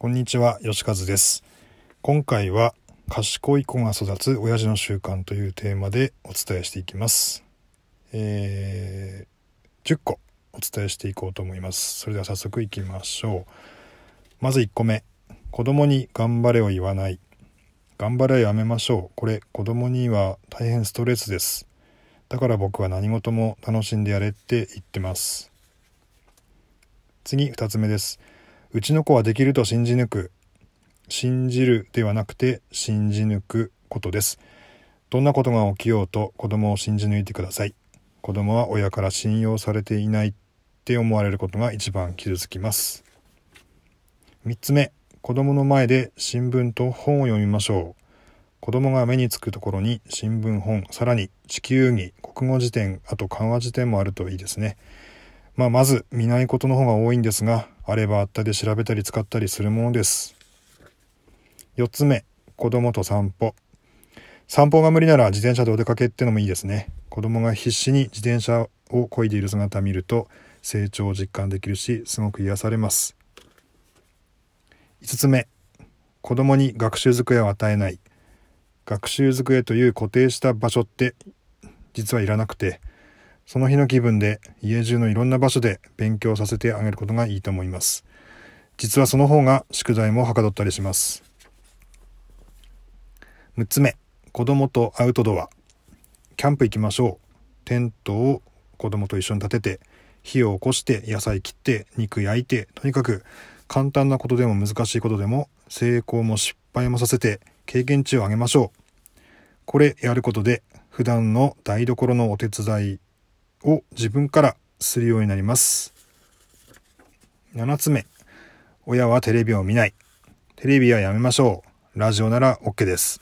こんにちは、吉和です。今回は、賢い子が育つ親父の習慣というテーマでお伝えしていきます。えー、10個お伝えしていこうと思います。それでは早速いきましょう。まず1個目。子供に頑張れを言わない。頑張れはやめましょう。これ、子供には大変ストレスです。だから僕は何事も楽しんでやれって言ってます。次、2つ目です。うちの子はできると信じ抜く。信じるではなくて信じ抜くことです。どんなことが起きようと子供を信じ抜いてください。子供は親から信用されていないって思われることが一番傷つきます。3つ目、子供の前で新聞と本を読みましょう。子供が目につくところに新聞本、さらに地球儀、国語辞典、あと漢和辞典もあるといいですね。まあ、まず見ないことの方が多いんですが、あればあったで調べたり使ったりするものです。4つ目、子供と散歩。散歩が無理なら自転車でお出かけってのもいいですね。子供が必死に自転車を漕いでいる姿を見ると成長を実感できるし、すごく癒されます。5つ目、子供に学習机を与えない。学習机という固定した場所って実はいらなくて、その日の気分で家中のいろんな場所で勉強させてあげることがいいと思います。実はその方が宿題もはかどったりします。6つ目、子供とアウトドア。キャンプ行きましょう。テントを子供と一緒に立てて、火を起こして野菜切って肉焼いて、とにかく簡単なことでも難しいことでも成功も失敗もさせて経験値を上げましょう。これやることで普段の台所のお手伝いを自分からするようになります。7つ目、親はテレビを見ない。テレビはやめましょう。ラジオなら OK です。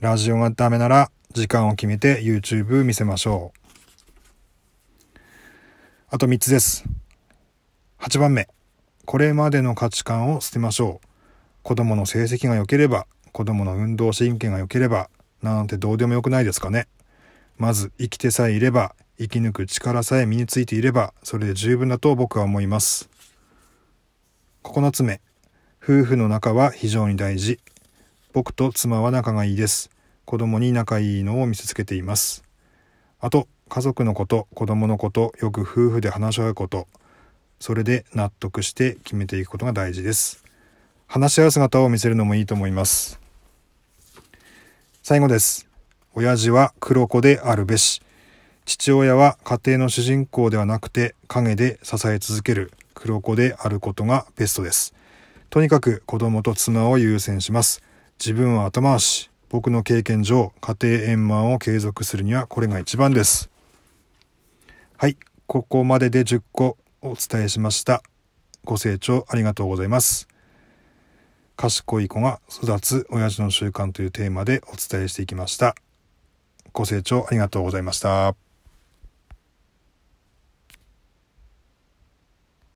ラジオがダメなら時間を決めて YouTube 見せましょう。あと3つです。8番目、これまでの価値観を捨てましょう。子供の成績が良ければ、子供の運動神経が良ければ、なんてどうでもよくないですかね。まず生きてさえいれば、生き抜く力さえ身についていれば、それで十分だと僕は思います。9つ目、夫婦の仲は非常に大事。僕と妻は仲がいいです。子供に仲いいのを見せつけています。あと、家族のこと、子供のこと、よく夫婦で話し合うこと、それで納得して決めていくことが大事です。話し合う姿を見せるのもいいと思います。最後です。親父は黒子であるべし。父親は家庭の主人公ではなくて陰で支え続ける黒子であることがベストです。とにかく子供と妻を優先します。自分は後回し。僕の経験上、家庭円満を継続するにはこれが一番です。はい、ここまでで10個お伝えしました。ご清聴ありがとうございます。賢い子が育つ親父の習慣というテーマでお伝えしていきました。ご清聴ありがとうございました。